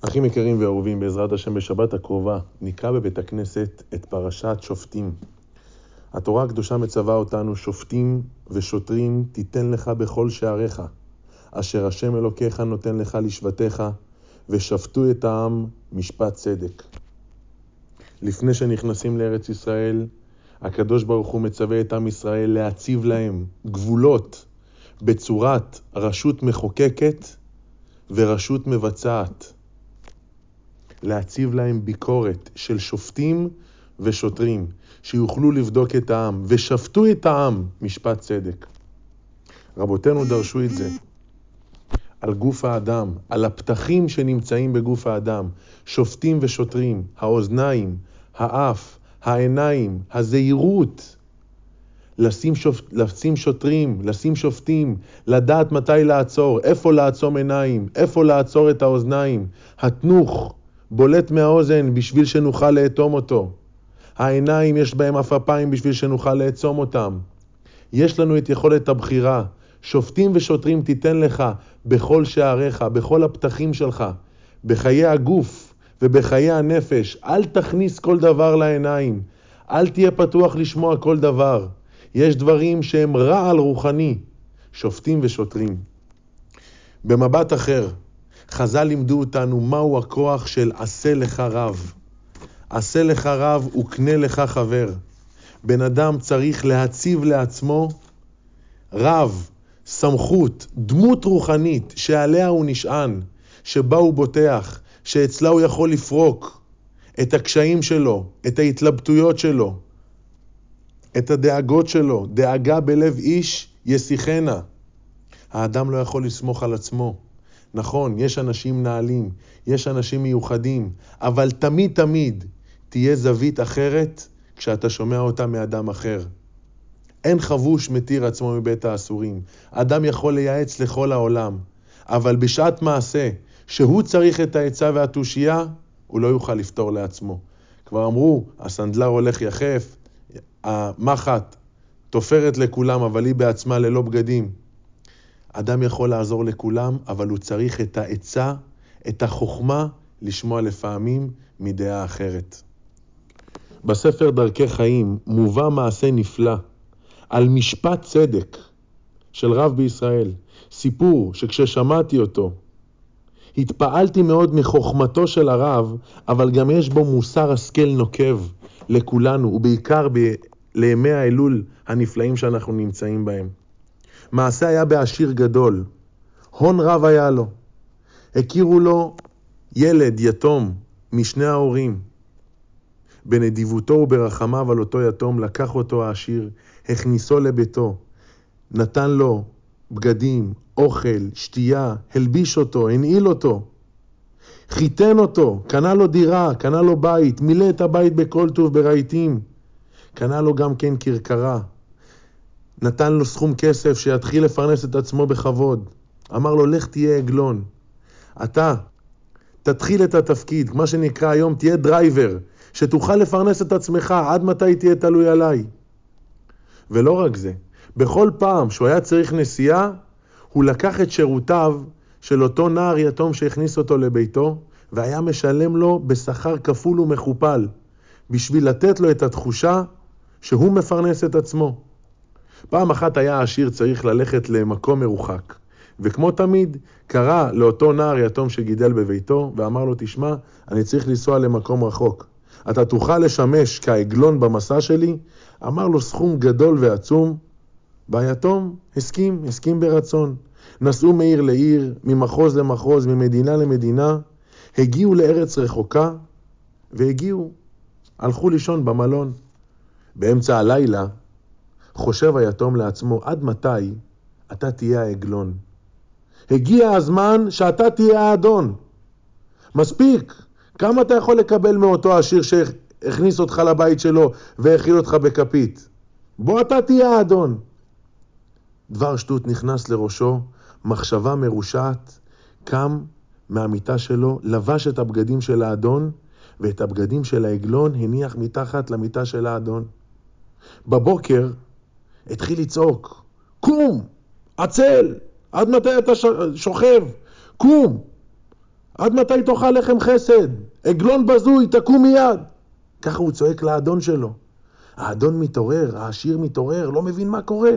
אחים יקרים ואהובים, בעזרת השם בשבת הקרובה נקרא בבית הכנסת את פרשת שופטים. התורה הקדושה מצווה אותנו, שופטים ושוטרים תיתן לך בכל שעריך, אשר השם אלוקיך נותן לך לשבטיך, ושפטו את העם משפט צדק. לפני שנכנסים לארץ ישראל, הקדוש ברוך הוא מצווה את עם ישראל להציב להם גבולות בצורת רשות מחוקקת ורשות מבצעת. להציב להם ביקורת של שופטים ושוטרים, שיוכלו לבדוק את העם, ושפטו את העם משפט צדק. רבותינו דרשו את זה על גוף האדם, על הפתחים שנמצאים בגוף האדם, שופטים ושוטרים, האוזניים, האף, העיניים, הזהירות, לשים, שופ... לשים שוטרים, לשים שופטים, לדעת מתי לעצור, איפה לעצום עיניים, איפה לעצור את האוזניים, התנוך, בולט מהאוזן בשביל שנוכל לאטום אותו. העיניים יש בהם עפעפיים בשביל שנוכל לעצום אותם. יש לנו את יכולת הבחירה. שופטים ושוטרים תיתן לך בכל שעריך, בכל הפתחים שלך, בחיי הגוף ובחיי הנפש. אל תכניס כל דבר לעיניים. אל תהיה פתוח לשמוע כל דבר. יש דברים שהם רעל רוחני. שופטים ושוטרים. במבט אחר, חז"ל לימדו אותנו מהו הכוח של עשה לך רב. עשה לך רב וקנה לך חבר. בן אדם צריך להציב לעצמו רב, סמכות, דמות רוחנית שעליה הוא נשען, שבה הוא בוטח, שאצלה הוא יכול לפרוק את הקשיים שלו, את ההתלבטויות שלו, את הדאגות שלו. דאגה בלב איש יסיחנה. האדם לא יכול לסמוך על עצמו. נכון, יש אנשים נעלים, יש אנשים מיוחדים, אבל תמיד תמיד תהיה זווית אחרת כשאתה שומע אותה מאדם אחר. אין חבוש מתיר עצמו מבית האסורים. אדם יכול לייעץ לכל העולם, אבל בשעת מעשה, שהוא צריך את העצה והתושייה, הוא לא יוכל לפתור לעצמו. כבר אמרו, הסנדלר הולך יחף, המחט תופרת לכולם, אבל היא בעצמה ללא בגדים. אדם יכול לעזור לכולם, אבל הוא צריך את העצה, את החוכמה, לשמוע לפעמים מדעה אחרת. בספר דרכי חיים מובא מעשה נפלא על משפט צדק של רב בישראל. סיפור שכששמעתי אותו, התפעלתי מאוד מחוכמתו של הרב, אבל גם יש בו מוסר השכל נוקב לכולנו, ובעיקר ב... לימי האלול הנפלאים שאנחנו נמצאים בהם. מעשה היה בעשיר גדול, הון רב היה לו. הכירו לו ילד יתום משני ההורים. בנדיבותו וברחמיו על אותו יתום לקח אותו העשיר, הכניסו לביתו, נתן לו בגדים, אוכל, שתייה, הלביש אותו, הנעיל אותו, חיתן אותו, קנה לו דירה, קנה לו בית, מילא את הבית בכל טוב ברהיטים, קנה לו גם כן כרכרה, נתן לו סכום כסף שיתחיל לפרנס את עצמו בכבוד. אמר לו, לך תהיה עגלון. אתה תתחיל את התפקיד, מה שנקרא היום, תהיה driver, שתוכל לפרנס את עצמך, עד מתי תהיה תלוי עליי. ולא רק זה, בכל פעם שהוא היה צריך נסיעה, הוא לקח את שירותיו של אותו נער יתום שהכניס אותו לביתו, והיה משלם לו בשכר כפול ומכופל, בשביל לתת לו את התחושה שהוא מפרנס את עצמו. פעם אחת היה העשיר צריך ללכת למקום מרוחק, וכמו תמיד, קרא לאותו נער יתום שגידל בביתו, ואמר לו, תשמע, אני צריך לנסוע למקום רחוק. אתה תוכל לשמש כעגלון במסע שלי? אמר לו סכום גדול ועצום, והיתום הסכים, הסכים ברצון. נסעו מעיר לעיר, ממחוז למחוז, ממדינה למדינה, הגיעו לארץ רחוקה, והגיעו, הלכו לישון במלון. באמצע הלילה חושב היתום לעצמו, עד מתי אתה תהיה העגלון? הגיע הזמן שאתה תהיה האדון. מספיק. כמה אתה יכול לקבל מאותו עשיר שהכניס אותך לבית שלו והאכיל אותך בכפית? בוא אתה תהיה האדון. דבר שטות נכנס לראשו, מחשבה מרושעת, קם מהמיטה שלו, לבש את הבגדים של האדון, ואת הבגדים של העגלון הניח מתחת למיטה של האדון. בבוקר התחיל לצעוק, קום, עצל, עד מתי אתה שוכב? קום. עד מתי תאכל לחם חסד? עגלון בזוי, תקום מיד. ככה הוא צועק לאדון שלו. האדון מתעורר, העשיר מתעורר, לא מבין מה קורה.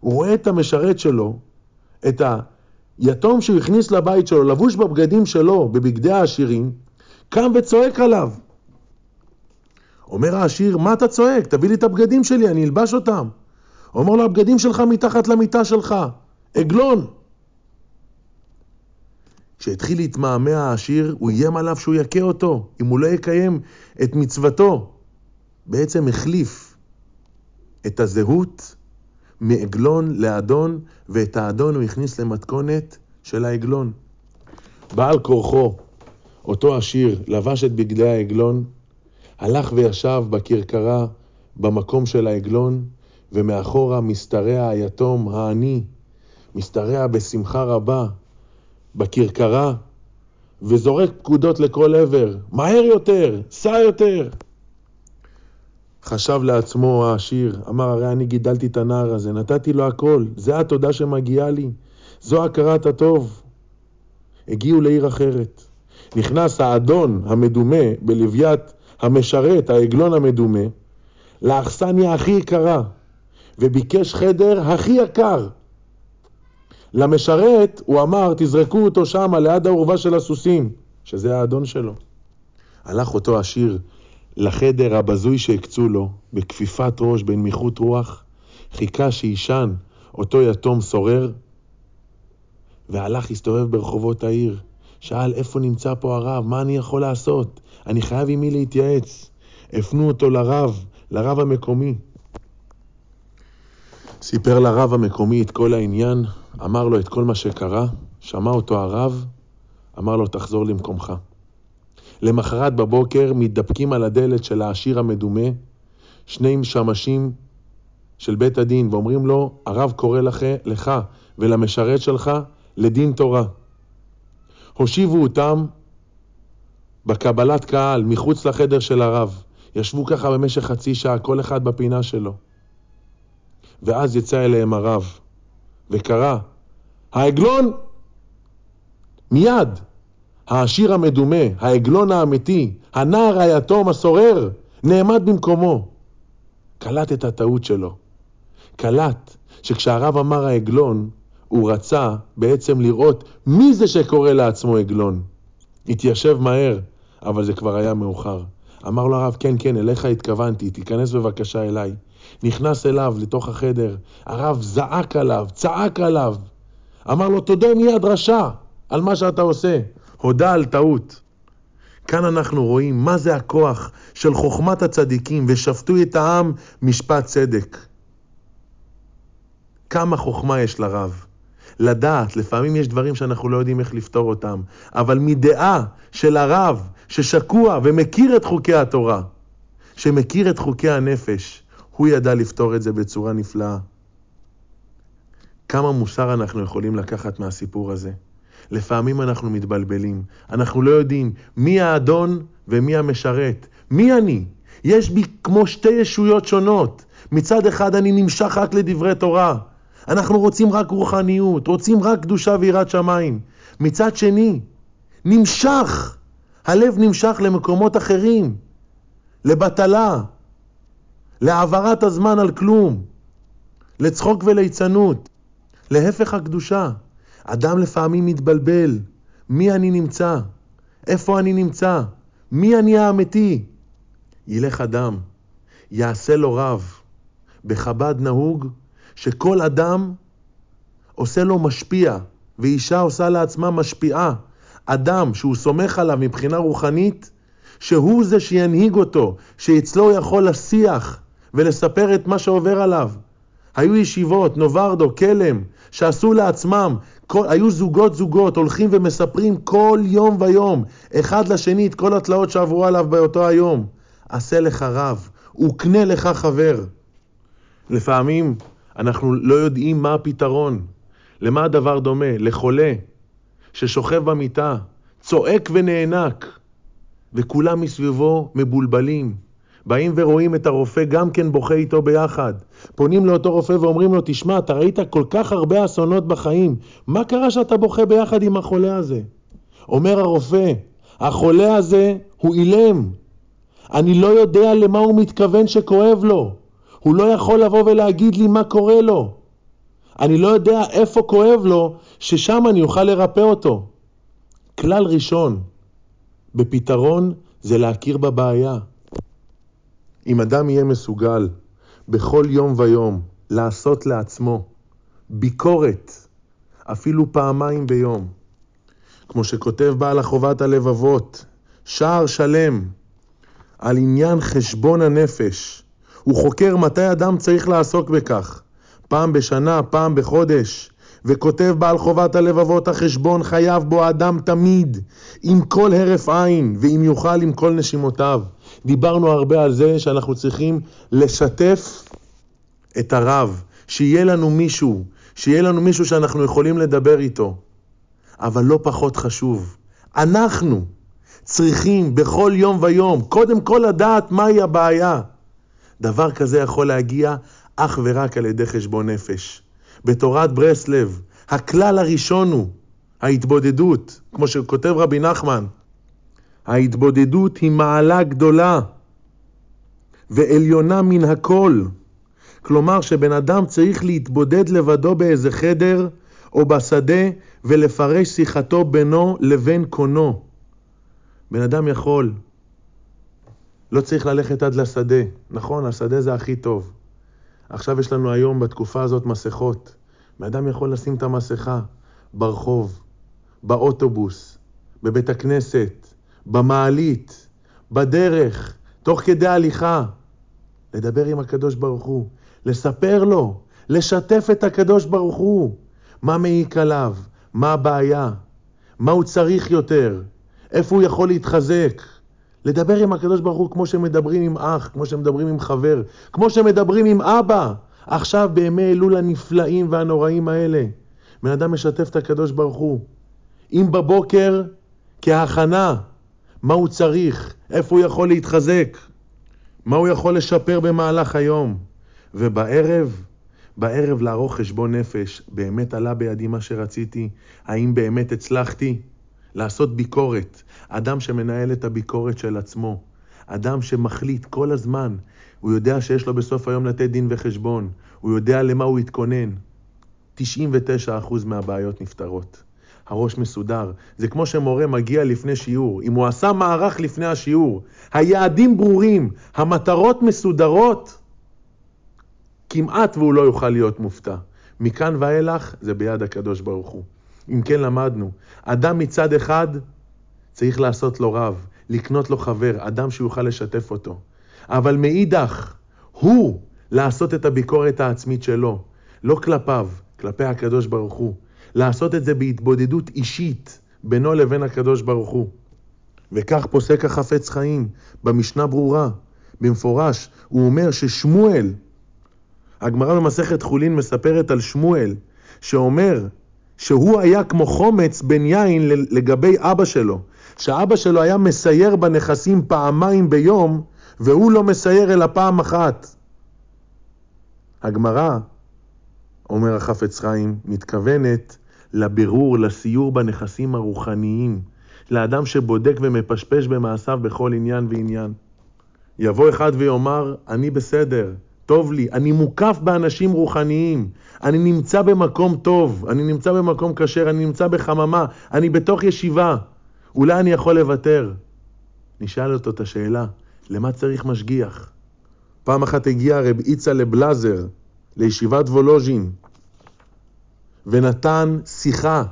הוא רואה את המשרת שלו, את היתום שהוא הכניס לבית שלו, לבוש בבגדים שלו, בבגדי העשירים, קם וצועק עליו. אומר העשיר, מה אתה צועק? תביא לי את הבגדים שלי, אני אלבש אותם. אומר לו, הבגדים שלך מתחת למיטה שלך, עגלון. כשהתחיל להתמהמה העשיר, הוא איים עליו שהוא יכה אותו, אם הוא לא יקיים את מצוותו. בעצם החליף את הזהות מעגלון לאדון, ואת האדון הוא הכניס למתכונת של העגלון. בעל כורחו, אותו עשיר, לבש את בגדי העגלון, הלך וישב בכרכרה במקום של העגלון, ומאחורה משתרע היתום העני, משתרע בשמחה רבה בכרכרה, וזורק פקודות לכל עבר, מהר יותר, סע יותר. חשב לעצמו העשיר, אמר, הרי אני גידלתי את הנער הזה, נתתי לו הכל, זה התודה שמגיעה לי, זו הכרת הטוב. הגיעו לעיר אחרת. נכנס האדון המדומה בלוויית המשרת, העגלון המדומה, לאכסניה הכי יקרה, וביקש חדר הכי יקר. למשרת הוא אמר, תזרקו אותו שמה ליד האורווה של הסוסים, שזה האדון שלו. הלך אותו עשיר לחדר הבזוי שהקצו לו, בכפיפת ראש, בנמיכות רוח, חיכה שיישן אותו יתום סורר, והלך הסתובב ברחובות העיר. שאל, איפה נמצא פה הרב? מה אני יכול לעשות? אני חייב עם מי להתייעץ. הפנו אותו לרב, לרב המקומי. סיפר לרב המקומי את כל העניין, אמר לו את כל מה שקרה, שמע אותו הרב, אמר לו, תחזור למקומך. למחרת בבוקר מתדפקים על הדלת של העשיר המדומה, שני שמשים של בית הדין, ואומרים לו, הרב קורא לך, לך ולמשרת שלך לדין תורה. הושיבו אותם בקבלת קהל, מחוץ לחדר של הרב. ישבו ככה במשך חצי שעה, כל אחד בפינה שלו. ואז יצא אליהם הרב, וקרא, העגלון! מיד, העשיר המדומה, העגלון האמיתי, הנער היתום הסורר, נעמד במקומו. קלט את הטעות שלו. קלט שכשהרב אמר העגלון, הוא רצה בעצם לראות מי זה שקורא לעצמו עגלון. התיישב מהר, אבל זה כבר היה מאוחר. אמר לו הרב, כן, כן, אליך התכוונתי, תיכנס בבקשה אליי. נכנס אליו לתוך החדר, הרב זעק עליו, צעק עליו. אמר לו, תודה מיד רשע על מה שאתה עושה. הודה על טעות. כאן אנחנו רואים מה זה הכוח של חוכמת הצדיקים, ושפטו את העם משפט צדק. כמה חוכמה יש לרב. לדעת, לפעמים יש דברים שאנחנו לא יודעים איך לפתור אותם, אבל מדעה של הרב ששקוע ומכיר את חוקי התורה, שמכיר את חוקי הנפש, הוא ידע לפתור את זה בצורה נפלאה. כמה מוסר אנחנו יכולים לקחת מהסיפור הזה? לפעמים אנחנו מתבלבלים, אנחנו לא יודעים מי האדון ומי המשרת. מי אני? יש בי כמו שתי ישויות שונות. מצד אחד אני נמשך רק לדברי תורה. אנחנו רוצים רק רוחניות, רוצים רק קדושה ויראת שמיים. מצד שני, נמשך, הלב נמשך למקומות אחרים, לבטלה, להעברת הזמן על כלום, לצחוק וליצנות, להפך הקדושה. אדם לפעמים מתבלבל, מי אני נמצא? איפה אני נמצא? מי אני האמיתי? ילך אדם, יעשה לו רב. בחב"ד נהוג שכל אדם עושה לו משפיע, ואישה עושה לעצמה משפיעה. אדם שהוא סומך עליו מבחינה רוחנית, שהוא זה שינהיג אותו, שאצלו יכול לשיח ולספר את מה שעובר עליו. היו ישיבות, נוברדו, כלם, שעשו לעצמם, כל, היו זוגות זוגות, הולכים ומספרים כל יום ויום, אחד לשני את כל התלאות שעברו עליו באותו היום. עשה לך רב, וקנה לך חבר. לפעמים אנחנו לא יודעים מה הפתרון. למה הדבר דומה? לחולה ששוכב במיטה, צועק ונאנק, וכולם מסביבו מבולבלים. באים ורואים את הרופא גם כן בוכה איתו ביחד. פונים לאותו רופא ואומרים לו, תשמע, אתה ראית כל כך הרבה אסונות בחיים, מה קרה שאתה בוכה ביחד עם החולה הזה? אומר הרופא, החולה הזה הוא אילם. אני לא יודע למה הוא מתכוון שכואב לו. הוא לא יכול לבוא ולהגיד לי מה קורה לו. אני לא יודע איפה כואב לו, ששם אני אוכל לרפא אותו. כלל ראשון בפתרון זה להכיר בבעיה. אם אדם יהיה מסוגל בכל יום ויום לעשות לעצמו ביקורת, אפילו פעמיים ביום, כמו שכותב בעל החובת הלבבות, שער שלם על עניין חשבון הנפש. הוא חוקר מתי אדם צריך לעסוק בכך, פעם בשנה, פעם בחודש, וכותב בעל חובת הלבבות החשבון חייב בו האדם תמיד, עם כל הרף עין, ואם יוכל עם כל נשימותיו. דיברנו הרבה על זה שאנחנו צריכים לשתף את הרב, שיהיה לנו מישהו, שיהיה לנו מישהו שאנחנו יכולים לדבר איתו. אבל לא פחות חשוב, אנחנו צריכים בכל יום ויום קודם כל לדעת מהי הבעיה. דבר כזה יכול להגיע אך ורק על ידי חשבון נפש. בתורת ברסלב, הכלל הראשון הוא ההתבודדות, כמו שכותב רבי נחמן, ההתבודדות היא מעלה גדולה ועליונה מן הכל. כלומר שבן אדם צריך להתבודד לבדו באיזה חדר או בשדה ולפרש שיחתו בינו לבין קונו. בן אדם יכול, לא צריך ללכת עד לשדה. נכון, השדה זה הכי טוב. עכשיו יש לנו היום בתקופה הזאת מסכות. בן אדם יכול לשים את המסכה ברחוב, באוטובוס, בבית הכנסת, במעלית, בדרך, תוך כדי הליכה. לדבר עם הקדוש ברוך הוא, לספר לו, לשתף את הקדוש ברוך הוא. מה מעיק עליו? מה הבעיה? מה הוא צריך יותר? איפה הוא יכול להתחזק? לדבר עם הקדוש ברוך הוא כמו שמדברים עם אח, כמו שמדברים עם חבר, כמו שמדברים עם אבא. עכשיו בימי אלול הנפלאים והנוראים האלה, בן אדם משתף את הקדוש ברוך הוא. אם בבוקר כהכנה, מה הוא צריך, איפה הוא יכול להתחזק, מה הוא יכול לשפר במהלך היום. ובערב, בערב לערוך חשבון נפש, באמת עלה בידי מה שרציתי? האם באמת הצלחתי? לעשות ביקורת. אדם שמנהל את הביקורת של עצמו. אדם שמחליט כל הזמן. הוא יודע שיש לו בסוף היום לתת דין וחשבון. הוא יודע למה הוא יתכונן. 99% מהבעיות נפתרות. הראש מסודר. זה כמו שמורה מגיע לפני שיעור. אם הוא עשה מערך לפני השיעור, היעדים ברורים, המטרות מסודרות, כמעט והוא לא יוכל להיות מופתע. מכאן ואילך זה ביד הקדוש ברוך הוא. אם כן למדנו, אדם מצד אחד צריך לעשות לו רב, לקנות לו חבר, אדם שיוכל לשתף אותו. אבל מאידך, הוא לעשות את הביקורת העצמית שלו, לא כלפיו, כלפי הקדוש ברוך הוא. לעשות את זה בהתבודדות אישית בינו לבין הקדוש ברוך הוא. וכך פוסק החפץ חיים, במשנה ברורה, במפורש, הוא אומר ששמואל, הגמרא במסכת חולין מספרת על שמואל, שאומר שהוא היה כמו חומץ בן יין לגבי אבא שלו, שאבא שלו היה מסייר בנכסים פעמיים ביום, והוא לא מסייר אלא פעם אחת. הגמרא, אומר החפץ חיים, מתכוונת לבירור, לסיור בנכסים הרוחניים, לאדם שבודק ומפשפש במעשיו בכל עניין ועניין. יבוא אחד ויאמר, אני בסדר, טוב לי, אני מוקף באנשים רוחניים, אני נמצא במקום טוב, אני נמצא במקום כשר, אני נמצא בחממה, אני בתוך ישיבה, אולי אני יכול לוותר. נשאל אותו את השאלה, למה צריך משגיח? פעם אחת הגיע רב איצה לבלזר, לישיבת וולוז'ין, ונתן שיחה,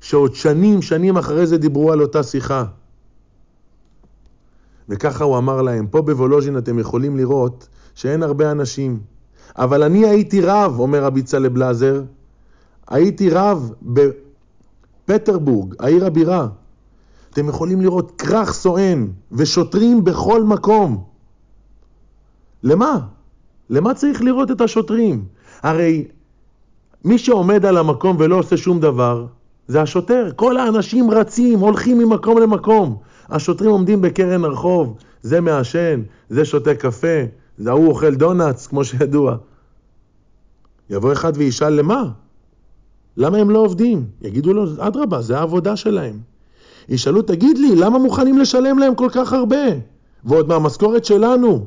שעוד שנים, שנים אחרי זה דיברו על אותה שיחה. וככה הוא אמר להם, פה בוולוז'ין אתם יכולים לראות שאין הרבה אנשים. אבל אני הייתי רב, אומר רבי צלב בלזר, הייתי רב בפטרבורג, העיר הבירה. אתם יכולים לראות כרך סואן ושוטרים בכל מקום. למה? למה צריך לראות את השוטרים? הרי מי שעומד על המקום ולא עושה שום דבר, זה השוטר. כל האנשים רצים, הולכים ממקום למקום. השוטרים עומדים בקרן הרחוב, זה מעשן, זה שותה קפה, זה ההוא אוכל דונלדס, כמו שידוע. יבוא אחד וישאל למה? למה הם לא עובדים? יגידו לו, אדרבה, זה העבודה שלהם. ישאלו, תגיד לי, למה מוכנים לשלם להם כל כך הרבה? ועוד מהמשכורת שלנו.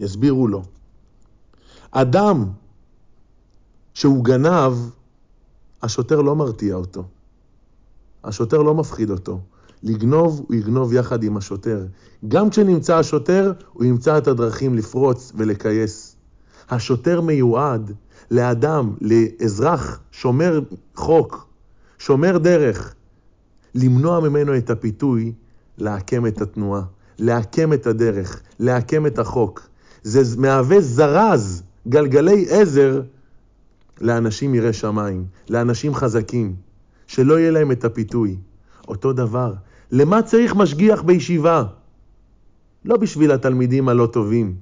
יסבירו לו. אדם שהוא גנב, השוטר לא מרתיע אותו. השוטר לא מפחיד אותו. לגנוב, הוא יגנוב יחד עם השוטר. גם כשנמצא השוטר, הוא ימצא את הדרכים לפרוץ ולכייס. השוטר מיועד לאדם, לאזרח שומר חוק, שומר דרך, למנוע ממנו את הפיתוי לעקם את התנועה, לעקם את הדרך, לעקם את החוק. זה מהווה זרז, גלגלי עזר, לאנשים יראי שמיים, לאנשים חזקים, שלא יהיה להם את הפיתוי. אותו דבר, למה צריך משגיח בישיבה? לא בשביל התלמידים הלא טובים,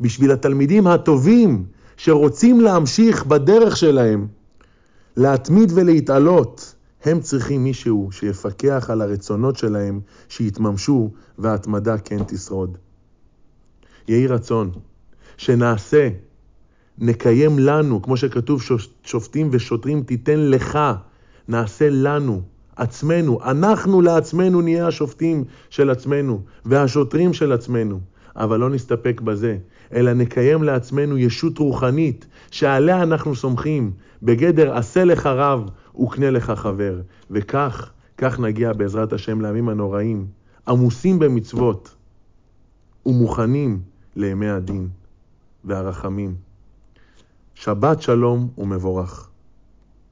בשביל התלמידים הטובים שרוצים להמשיך בדרך שלהם, להתמיד ולהתעלות, הם צריכים מישהו שיפקח על הרצונות שלהם, שיתממשו, וההתמדה כן תשרוד. יהי רצון שנעשה, נקיים לנו, כמו שכתוב, שופטים ושוטרים תיתן לך, נעשה לנו, עצמנו, אנחנו לעצמנו נהיה השופטים של עצמנו והשוטרים של עצמנו. אבל לא נסתפק בזה, אלא נקיים לעצמנו ישות רוחנית שעליה אנחנו סומכים, בגדר עשה לך רב וקנה לך חבר. וכך, כך נגיע בעזרת השם לימים הנוראים, עמוסים במצוות ומוכנים לימי הדין והרחמים. שבת שלום ומבורך.